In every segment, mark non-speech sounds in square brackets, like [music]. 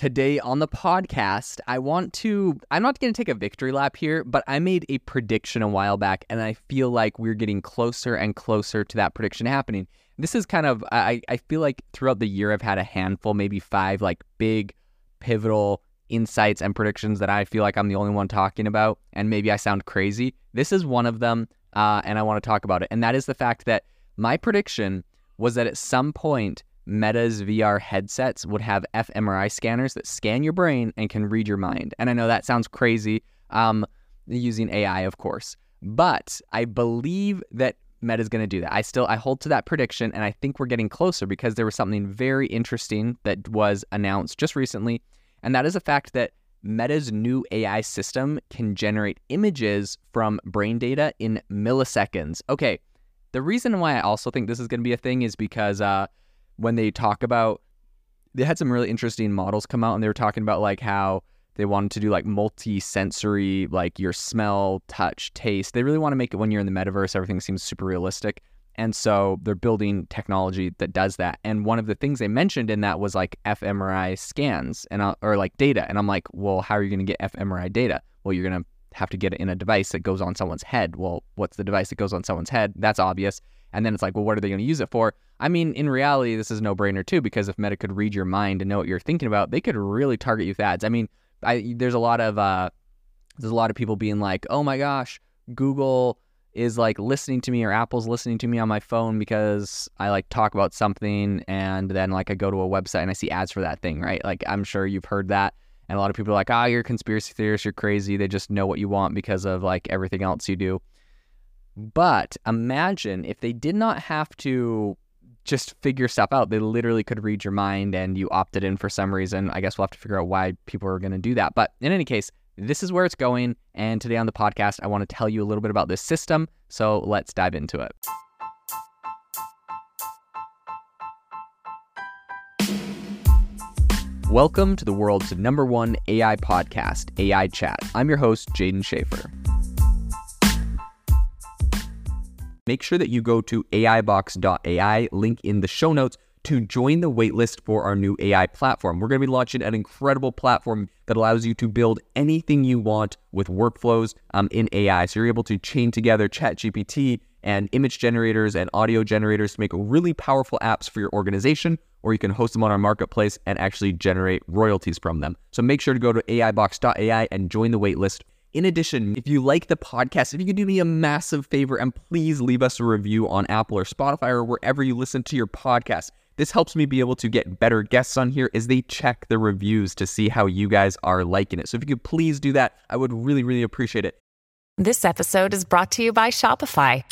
Today on the podcast, I want to, I'm not going to take a victory lap here, but I made a prediction a while back, and I feel like we're getting closer and closer to that prediction happening. This is kind of, I, I feel like throughout the year, I've had a handful, maybe five, like big, pivotal insights and predictions that I feel like I'm the only one talking about, and maybe I sound crazy. This is one of them, uh, and I want to talk about it. And that is the fact that my prediction was that at some point, Meta's VR headsets would have fMRI scanners that scan your brain and can read your mind. And I know that sounds crazy, um, using AI, of course, but I believe that Meta's going to do that. I still I hold to that prediction, and I think we're getting closer because there was something very interesting that was announced just recently, and that is the fact that Meta's new AI system can generate images from brain data in milliseconds. Okay, the reason why I also think this is going to be a thing is because uh, when they talk about they had some really interesting models come out and they were talking about like how they wanted to do like multi-sensory like your smell touch taste. They really want to make it when you're in the metaverse everything seems super realistic. And so they're building technology that does that. And one of the things they mentioned in that was like fMRI scans and uh, or like data. And I'm like well how are you going to get fMRI data? Well you're going to have to get it in a device that goes on someone's head. Well what's the device that goes on someone's head? That's obvious and then it's like well what are they going to use it for I mean, in reality, this is no brainer too, because if Meta could read your mind and know what you're thinking about, they could really target you with ads. I mean, I, there's a lot of uh, there's a lot of people being like, oh my gosh, Google is like listening to me or Apple's listening to me on my phone because I like talk about something and then like I go to a website and I see ads for that thing, right? Like I'm sure you've heard that. And a lot of people are like, ah, oh, you're conspiracy theorist, you're crazy. They just know what you want because of like everything else you do. But imagine if they did not have to just figure stuff out. They literally could read your mind and you opted in for some reason. I guess we'll have to figure out why people are going to do that. But in any case, this is where it's going. And today on the podcast, I want to tell you a little bit about this system. So let's dive into it. Welcome to the world's number one AI podcast, AI Chat. I'm your host, Jaeden Schafer. Make sure that you go to AIbox.ai, link in the show notes, to join the waitlist for our new AI platform. We're going to be launching an incredible platform that allows you to build anything you want with workflows um, in AI. So you're able to chain together ChatGPT and image generators and audio generators to make really powerful apps for your organization, or you can host them on our marketplace and actually generate royalties from them. So make sure to go to AIbox.ai and join the waitlist in addition, if you like the podcast, if you could do me a massive favor and please leave us a review on Apple or Spotify or wherever you listen to your podcast. This helps me be able to get better guests on here as they check the reviews to see how you guys are liking it. So if you could please do that, I would really, really appreciate it. This episode is brought to you by Shopify.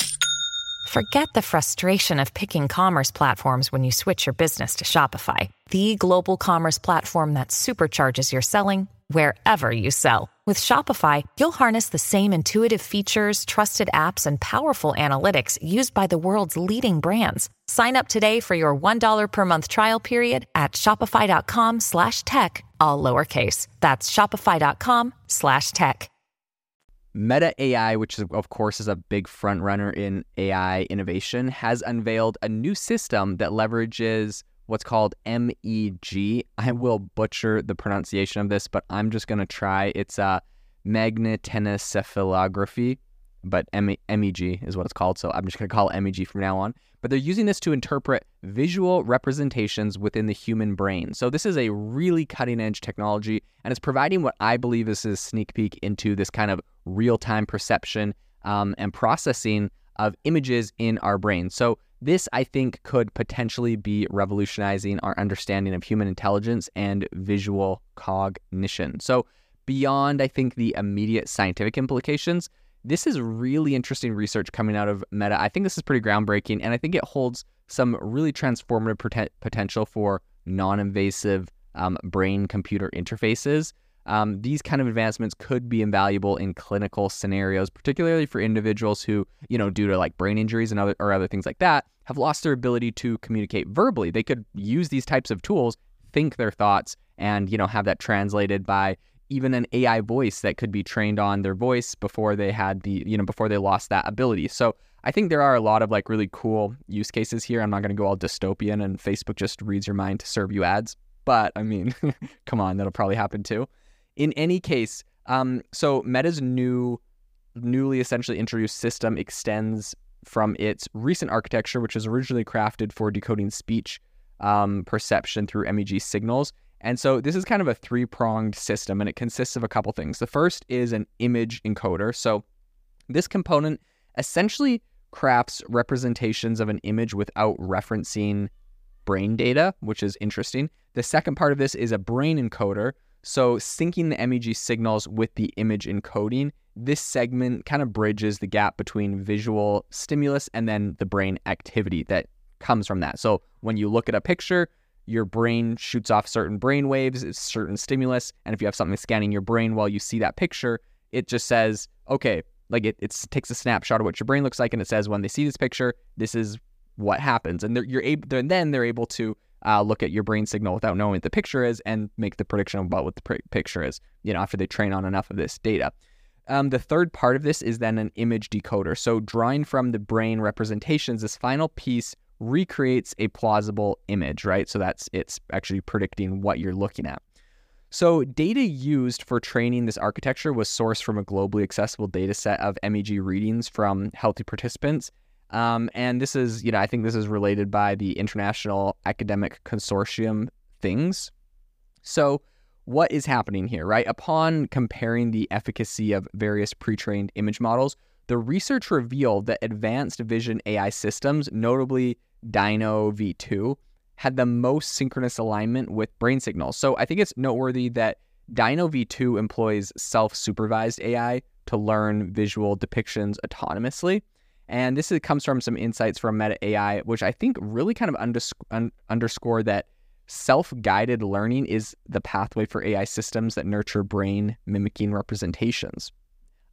Forget the frustration of picking commerce platforms when you switch your business to Shopify, the global commerce platform that supercharges your selling wherever you sell. With Shopify, you'll harness the same intuitive features, trusted apps, and powerful analytics used by the world's leading brands. Sign up today for your $1 per month trial period at shopify.com slash tech, all lowercase. That's shopify.com slash tech. Meta AI, which is, of course is a big front runner in AI innovation, has unveiled a new system that leverages what's called MEG. [laughs] I will butcher the pronunciation of this, but I'm just going to try. It's a uh, magnetoencephalography, but MEG is what it's called. So I'm just going to call it MEG from now on. But they're using this to interpret visual representations within the human brain. So this is a really cutting edge technology, and it's providing what I believe is a sneak peek into this kind of real time perception um, and processing of images in our brain. So this, I think, could potentially be revolutionizing our understanding of human intelligence and visual cognition. So, beyond, I think, the immediate scientific implications, this is really interesting research coming out of Meta. I think this is pretty groundbreaking, and I think it holds some really transformative potential for non invasive um, brain computer interfaces um, these kind of advancements could be invaluable in clinical scenarios, particularly for individuals who, you know, due to like brain injuries and other or other things like that, have lost their ability to communicate verbally. They could use these types of tools, think their thoughts, and you know have that translated by even an AI voice that could be trained on their voice before they had the, you know, before they lost that ability. So I think there are a lot of like really cool use cases here. I'm not going to go all dystopian and Facebook just reads your mind to serve you ads. but I mean, [laughs] come on, that'll probably happen too. In any case, um, so Meta's new, newly essentially introduced system extends from its recent architecture, which was originally crafted for decoding speech um, perception through MEG signals. And so this is kind of a three pronged system, and it consists of a couple things. The first is an image encoder. So this component essentially crafts representations of an image without referencing brain data, which is interesting. The second part of this is a brain encoder. So syncing the MEG signals with the image encoding, this segment kind of bridges the gap between visual stimulus and then the brain activity that comes from that. So when you look at a picture, your brain shoots off certain brain waves, it's certain stimulus, and if you have something scanning your brain while you see that picture, it just says, okay, like it, it takes a snapshot of what your brain looks like, and it says when they see this picture, this is what happens, and you're able, then they're able to uh, look at your brain signal without knowing what the picture is and make the prediction about what the pr- picture is. You know, after they train on enough of this data. Um, the third part of this is then an image decoder. So drawing from the brain representations, this final piece recreates a plausible image, right? So that's it's actually predicting what you're looking at. So, data used for training this architecture was sourced from a globally accessible data set of MEG readings from healthy participants. Um, and this is, you know, I think this is related by the International Academic Consortium things. So, what is happening here, right? Upon comparing the efficacy of various pre trained image models, the research revealed that advanced vision AI systems, notably DINOv2, had the most synchronous alignment with brain signals. So I think it's noteworthy that DINOv2 employs self supervised AI to learn visual depictions autonomously. And this is, comes from some insights from Meta AI, which I think really kind of undersc- un- underscore that self guided learning is the pathway for AI systems that nurture brain mimicking representations.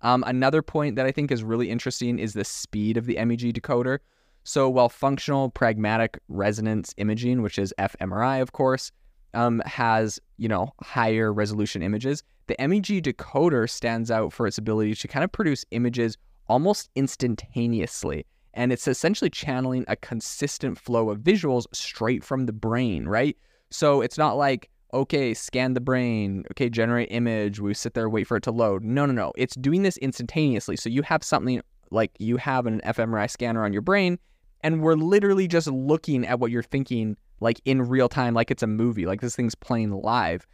Um, another point that I think is really interesting is the speed of the MEG decoder. So while functional magnetic resonance imaging, which is fMRI, of course, um, has you know higher resolution images, the MEG decoder stands out for its ability to kind of produce images almost instantaneously. And it's essentially channeling a consistent flow of visuals straight from the brain, right? So it's not like, okay, scan the brain, okay, generate image, we sit there, wait for it to load. No, no, no. It's doing this instantaneously. So you have something like you have an fMRI scanner on your brain, and we're literally just looking at what you're thinking like in real time like it's a movie like this thing's playing live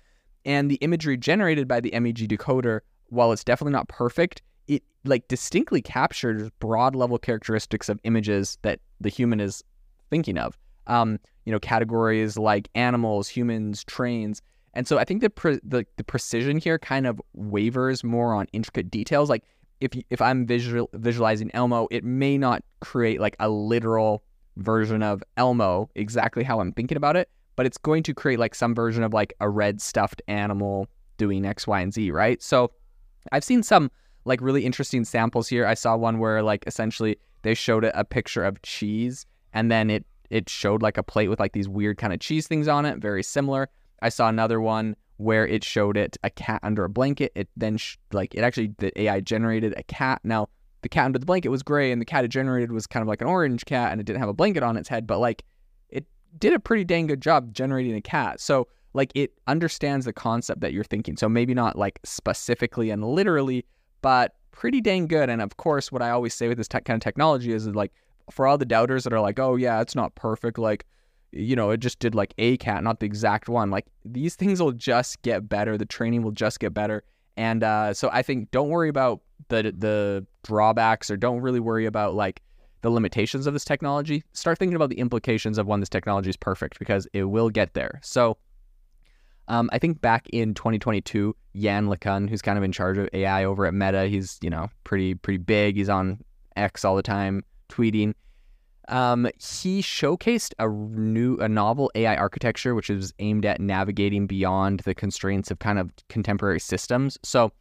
and the imagery generated by the MEG decoder while it's definitely not perfect it like distinctly captures broad level characteristics of images that the human is thinking of. Um, you know categories like animals humans trains. And so i think the, pre- the the precision here kind of wavers more on intricate details. Like if if I'm visual, visualizing Elmo, it may not create like a literal version of Elmo exactly how I'm thinking about it, but it's going to create like some version of like a red stuffed animal doing X, Y, and Z, right? So I've seen some like really interesting samples here. I saw one where like essentially they showed it a picture of cheese and then it it showed like a plate with like these weird kind of cheese things on it, very similar. I saw another one where it showed it a cat under a blanket. It then sh- like it actually the AI generated a cat. Now the cat under the blanket was gray, and the cat it generated was kind of like an orange cat, and it didn't have a blanket on its head, but like it did a pretty dang good job generating a cat. So like it understands the concept that you're thinking. So maybe not like specifically and literally, but pretty dang good. And of course, what I always say with this kind of technology is like for all the doubters that are like, oh yeah, it's not perfect, like you know, it just did like a cat, not the exact one. Like these things will just get better. The training will just get better. And uh, so I think don't worry about the the drawbacks or don't really worry about like the limitations of this technology. Start thinking about the implications of when this technology is perfect because it will get there. So um, I think back in 2022, Yann LeCun, who's kind of in charge of AI over at Meta, he's you know pretty pretty big. He's on X all the time tweeting. Um, he showcased a new, a novel AI architecture, which is aimed at navigating beyond the constraints of kind of contemporary systems. So,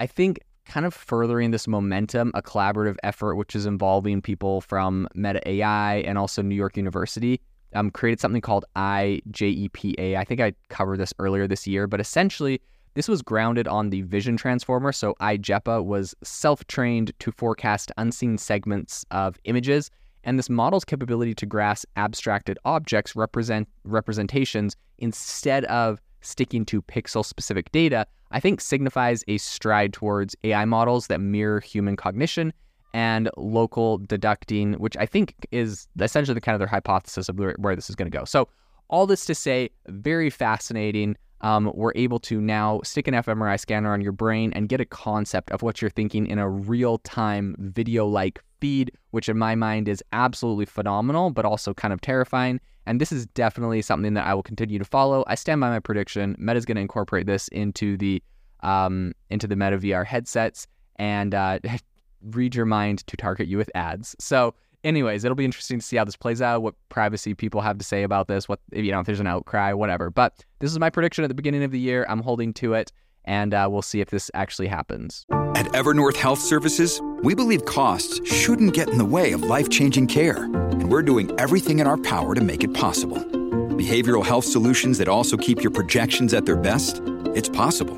I think kind of furthering this momentum, a collaborative effort which is involving people from Meta AI and also New York University, um, created something called I-JEPA. I think I covered this earlier this year, but essentially, this was grounded on the vision transformer. So I-JEPA was self trained to forecast unseen segments of images And this model's capability to grasp abstracted objects represent representations instead of sticking to pixel specific data, I think signifies a stride towards AI models that mirror human cognition and local deducting, which I think is essentially the kind of their hypothesis of where, this is going to go. So, all this to say, very fascinating. Um, we're able to now stick an fMRI scanner on your brain and get a concept of what you're thinking in a real time video like feed, which in my mind is absolutely phenomenal, but also kind of terrifying. And this is definitely something that I will continue to follow. I stand by my prediction. Meta's going to incorporate this into the um, into the Meta VR headsets and uh, [laughs] read your mind to target you with ads. So anyways, it'll be interesting to see how this plays out, what privacy people have to say about this, what you know, if there's an outcry, whatever. But this is my prediction at the beginning of the year. I'm holding to it, and uh, we'll see if this actually happens. At Evernorth Health Services, we believe costs shouldn't get in the way of life-changing care, and we're doing everything in our power to make it possible. Behavioral health solutions that also keep your projections at their best? It's possible.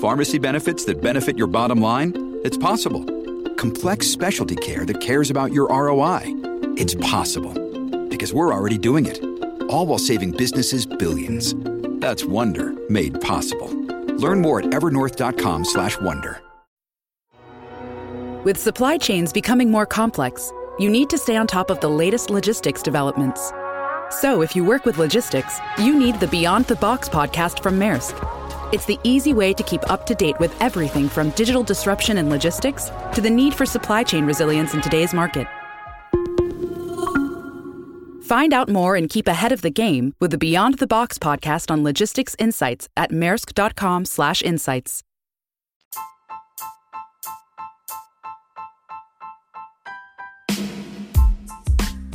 Pharmacy benefits that benefit your bottom line? It's possible complex specialty care that cares about your ROI. It's possible because we're already doing it. All while saving businesses billions. That's Wonder made possible. Learn more at evernorth.com/wonder. With supply chains becoming more complex, you need to stay on top of the latest logistics developments. So, if you work with logistics, you need the Beyond the Box podcast from Maersk. It's the easy way to keep up to date with everything from digital disruption and logistics to the need for supply chain resilience in today's market. Find out more and keep ahead of the game with the Beyond the Box podcast on logistics insights at maersk.com/insights.